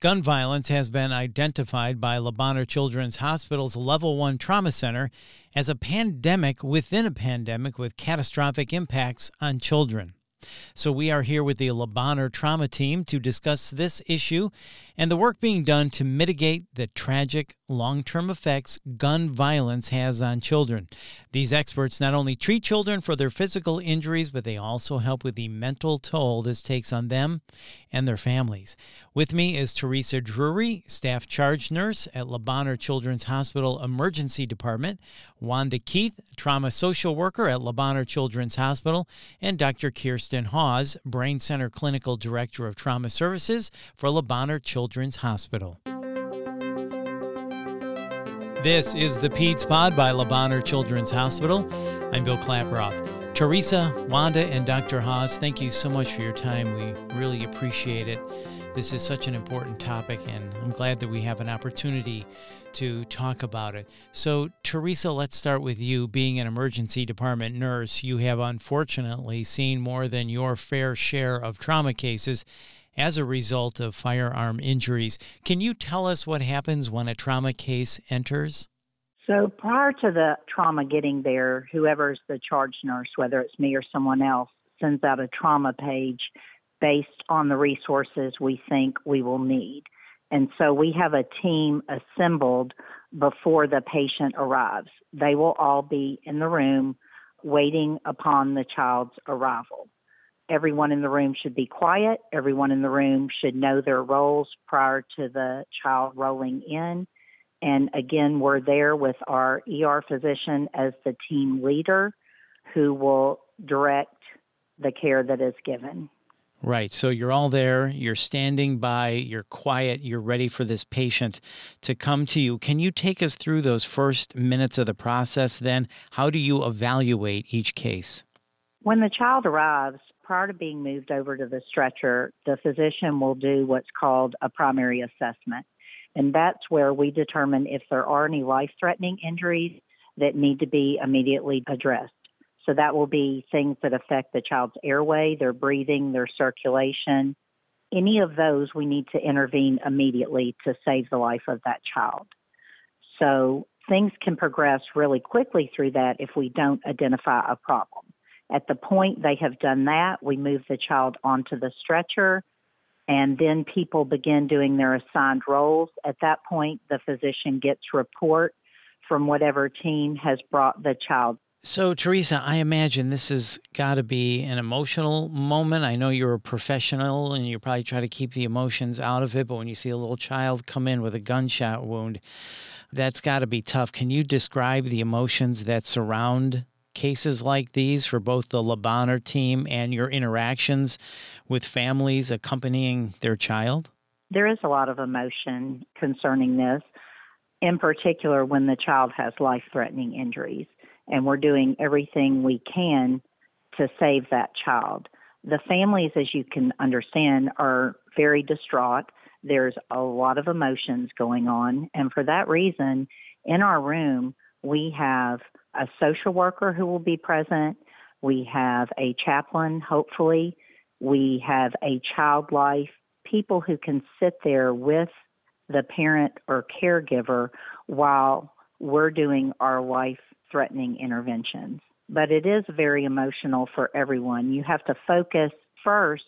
Gun violence has been identified by Le Bonheur Children's Hospital's Level 1 Trauma Center as a pandemic within a pandemic with catastrophic impacts on children. So, we are here with the Le Bonheur Trauma Team to discuss this issue and the work being done to mitigate the tragic long term effects gun violence has on children. These experts not only treat children for their physical injuries, but they also help with the mental toll this takes on them and their families. With me is Theresa Drewry, staff charge nurse at Le Children's Hospital Emergency Department, Wanda Keath, trauma social worker at Le Children's Hospital, and Dr. Kiersten Hawes, Brain Center Clinical Director of Trauma Services for Le Bonheur Children's Hospital. This is the Peds Pod by Le Bonheur Children's Hospital. I'm Bill Klaproth. Theresa, Wanda, and Dr. Hawes, thank you so much for your time. We really appreciate it. This is such an important topic, and I'm glad that we have an opportunity to talk about it. So, Theresa, let's start with you. Being an emergency department nurse, you have unfortunately seen more than your fair share of trauma cases as a result of firearm injuries. Can you tell us what happens when a trauma case enters? So, prior to the trauma getting there, whoever's the charge nurse, whether it's me or someone else, sends out a trauma page based on the resources we think we will need. And so we have a team assembled before the patient arrives. They will all be in the room waiting upon the child's arrival. Everyone in the room should be quiet. Everyone in the room should know their roles prior to the child rolling in. And again, we're there with our ER physician as the team leader who will direct the care that is given. Right. So you're all there, you're standing by, you're quiet, you're ready for this patient to come to you. Can you take us through those first minutes of the process then? How do you evaluate each case? When the child arrives, prior to being moved over to the stretcher, the physician will do what's called a primary assessment. And that's where we determine if there are any life threatening injuries that need to be immediately addressed. So that will be things that affect the child's airway, their breathing, their circulation. Any of those we need to intervene immediately to save the life of that child. So things can progress really quickly through that if we don't identify a problem. At the point they have done that, we move the child onto the stretcher, and then people begin doing their assigned roles. At that point, the physician gets report from whatever team has brought the child. So, Theresa, I imagine this has got to be an emotional moment. I know you're a professional and you probably try to keep the emotions out of it, but when you see a little child come in with a gunshot wound, that's got to be tough. Can you describe the emotions that surround cases like these for both the Le Bonheur team and your interactions with families accompanying their child? There is a lot of emotion concerning this, in particular when the child has life threatening injuries, and we're doing everything we can to save that child. The families, as you can understand, are very distraught. There's a lot of emotions going on, and for that reason, in our room, we have a social worker who will be present. We have a chaplain, hopefully. We have a child life, people who can sit there with the parent or caregiver while we're doing our life threatening interventions. But it is very emotional for everyone. You have to focus first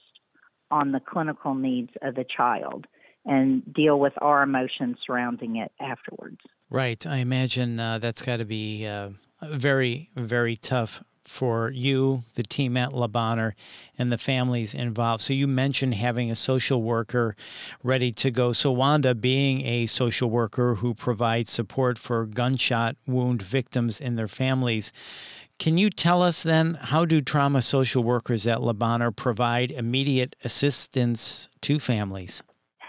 on the clinical needs of the child and deal with our emotions surrounding it afterwards. Right. I imagine uh, that's got to be uh, very, very tough for you, the team at Bonheur, and the families involved. So you mentioned having a social worker ready to go. So Wanda, being a social worker who provides support for gunshot wound victims and their families, can you tell us then how do trauma social workers at Bonheur provide immediate assistance to families?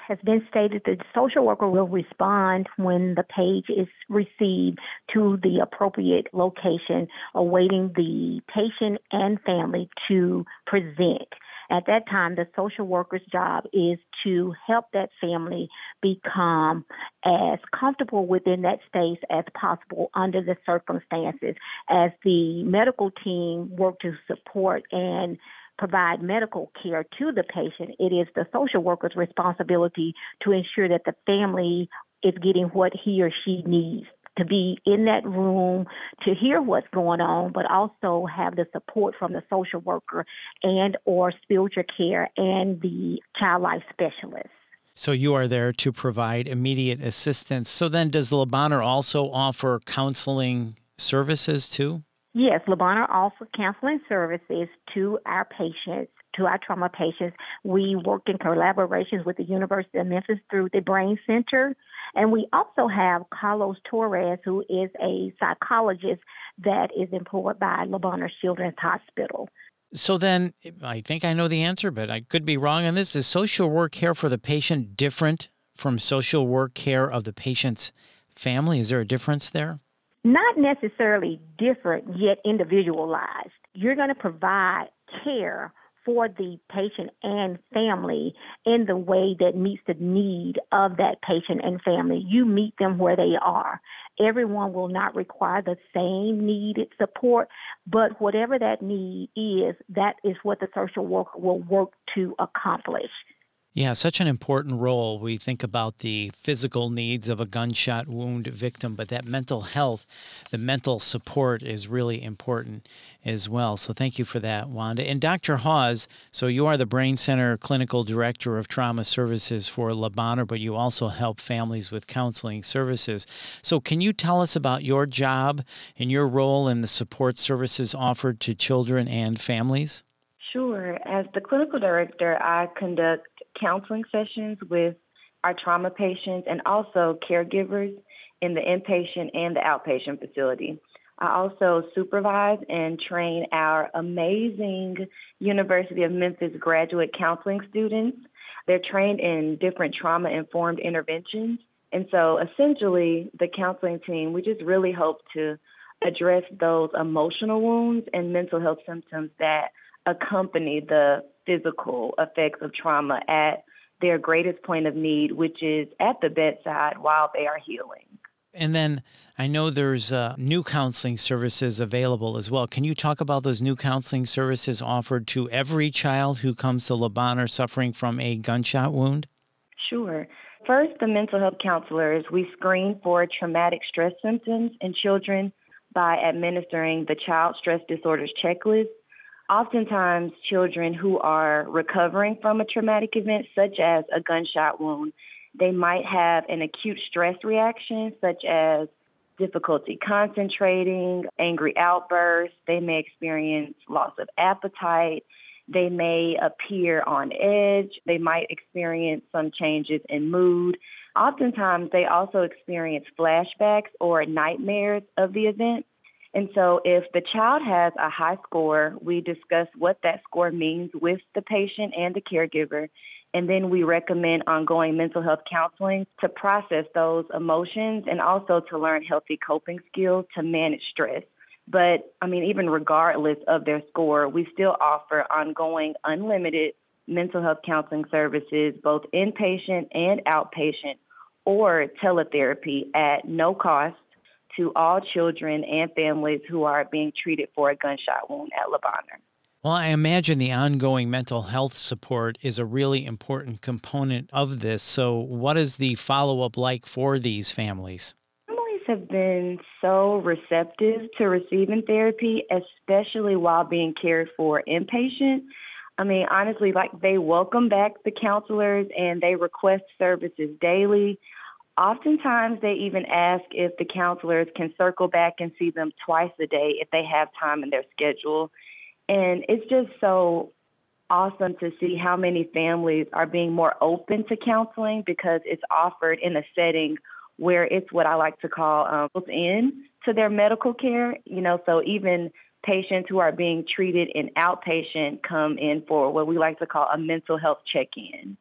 Has been stated that the social worker will respond when the page is received to the appropriate location, awaiting the patient and family to present. At that time, the social worker's job is to help that family become as comfortable within that space as possible under the circumstances as the medical team work to support and provide medical care to the patient. It is the social worker's responsibility to ensure that the family is getting what he or she needs to be in that room to hear what's going on but also have the support from the social worker and or spiritual care and the child life specialist so you are there to provide immediate assistance. So then, does Le Bonheur also offer counseling services too? Yes, Bonheur offers counseling services to our patients, to our trauma patients. We work in collaborations with the University of Memphis through the Brain Center. And we also have Carlos Torres, who is a psychologist that is employed by Bonheur Children's Hospital. So then, I think I know the answer, but I could be wrong on this. Is social work care for the patient different from social work care of the patient's family? Is there a difference there? Not necessarily different, yet individualized. You're going to provide care for the patient and family in the way that meets the need of that patient and family. You meet them where they are. Everyone will not require the same needed support, but whatever that need is, that is what the social worker will work to accomplish. Yeah, such an important role. We think about the physical needs of a gunshot wound victim, but that mental health, the mental support is really important as well. So thank you for that, Wanda. And Dr. Hawes, so you are the Brain Center Clinical Director of Trauma Services for Le Bonheur, but you also help families with counseling services. So can you tell us about your job and your role in the support services offered to children and families? Sure. As the clinical director, I conduct counseling sessions with our trauma patients and also caregivers in the inpatient and the outpatient facility. I also supervise and train our amazing University of Memphis graduate counseling students. They're trained in different trauma informed interventions. And so essentially, the counseling team, we just really hope to address those emotional wounds and mental health symptoms that accompany the physical effects of trauma at their greatest point of need, which is at the bedside while they are healing. And then I know there's uh, new counseling services available as well. Can you talk about those new counseling services offered to every child who comes to Bonheur suffering from a gunshot wound? Sure. First, the mental health counselors, we screen for traumatic stress symptoms in children by administering the Child Stress Disorders Checklist Oftentimes, children who are recovering from a traumatic event, such as a gunshot wound, they might have an acute stress reaction, such as difficulty concentrating, angry outbursts. They may experience loss of appetite. They may appear on edge. They might experience some changes in mood. Oftentimes, they also experience flashbacks or nightmares of the event. And so, if the child has a high score, we discuss what that score means with the patient and the caregiver. And then we recommend ongoing mental health counseling to process those emotions and also to learn healthy coping skills to manage stress. But I mean, even regardless of their score, we still offer ongoing unlimited mental health counseling services, both inpatient and outpatient, or teletherapy at no cost to all children and families who are being treated for a gunshot wound at Le Bonheur. Well, I imagine the ongoing mental health support is a really important component of this. So, what is the follow up like for these families? Families have been so receptive to receiving therapy, especially while being cared for inpatient. I mean, honestly, like they welcome back the counselors and they request services daily. Oftentimes, they even ask if the counselors can circle back and see them twice a day if they have time in their schedule. And it's just so awesome to see how many families are being more open to counseling because it's offered in a setting where it's what I like to call um, in to their medical care. You know, so even patients who are being treated in outpatient come in for what we like to call a mental health check in.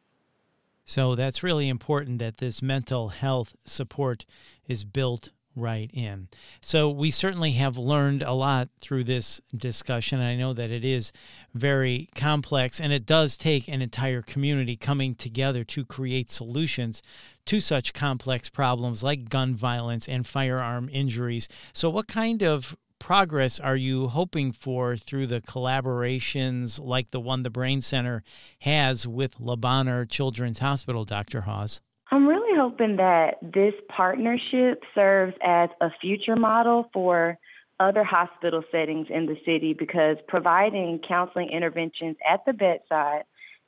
So that's really important that this mental health support is built right in. So we certainly have learned a lot through this discussion. I know that it is very complex and it does take an entire community coming together to create solutions to such complex problems like gun violence and firearm injuries. So what kind of progress are you hoping for through the collaborations like the one the Brain Center has with Le Children's Hospital, Dr. Hawes? I'm really hoping that this partnership serves as a future model for other hospital settings in the city because providing counseling interventions at the bedside,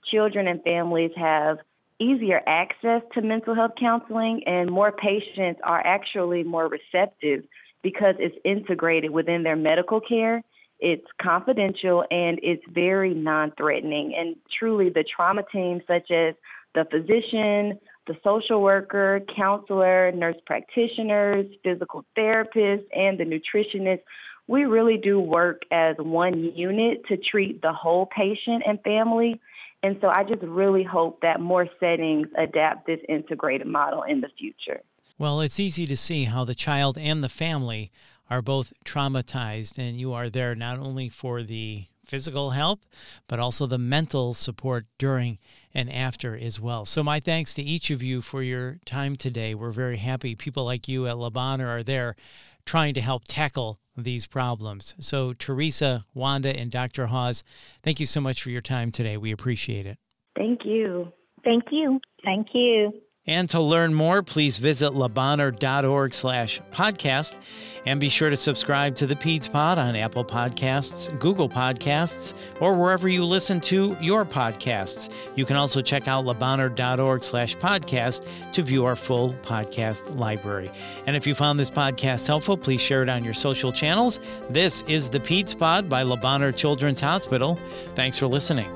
children and families have easier access to mental health counseling, and more patients are actually more receptive because it's integrated within their medical care. It's confidential and it's very non threatening. And truly, the trauma team, such as the physician, the social worker, counselor, nurse practitioners, physical therapists, and the nutritionist, we really do work as one unit to treat the whole patient and family. And so I just really hope that more settings adapt this integrated model in the future. Well, it's easy to see how the child and the family are both traumatized, and you are there not only for the physical help, but also the mental support during and after as well. So, my thanks to each of you for your time today. We're very happy people like you at Bonheur are there trying to help tackle these problems. So, Theresa, Wanda, and Dr. Hawes, thank you so much for your time today. We appreciate it. Thank you. Thank you. Thank you. And to learn more, please visit lebonheur.org slash podcast. And be sure to subscribe to the Peds Pod on Apple Podcasts, Google Podcasts, or wherever you listen to your podcasts. You can also check out lebonheur.org slash podcast to view our full podcast library. And if you found this podcast helpful, please share it on your social channels. This is the Peds Pod by Le Bonheur Children's Hospital. Thanks for listening.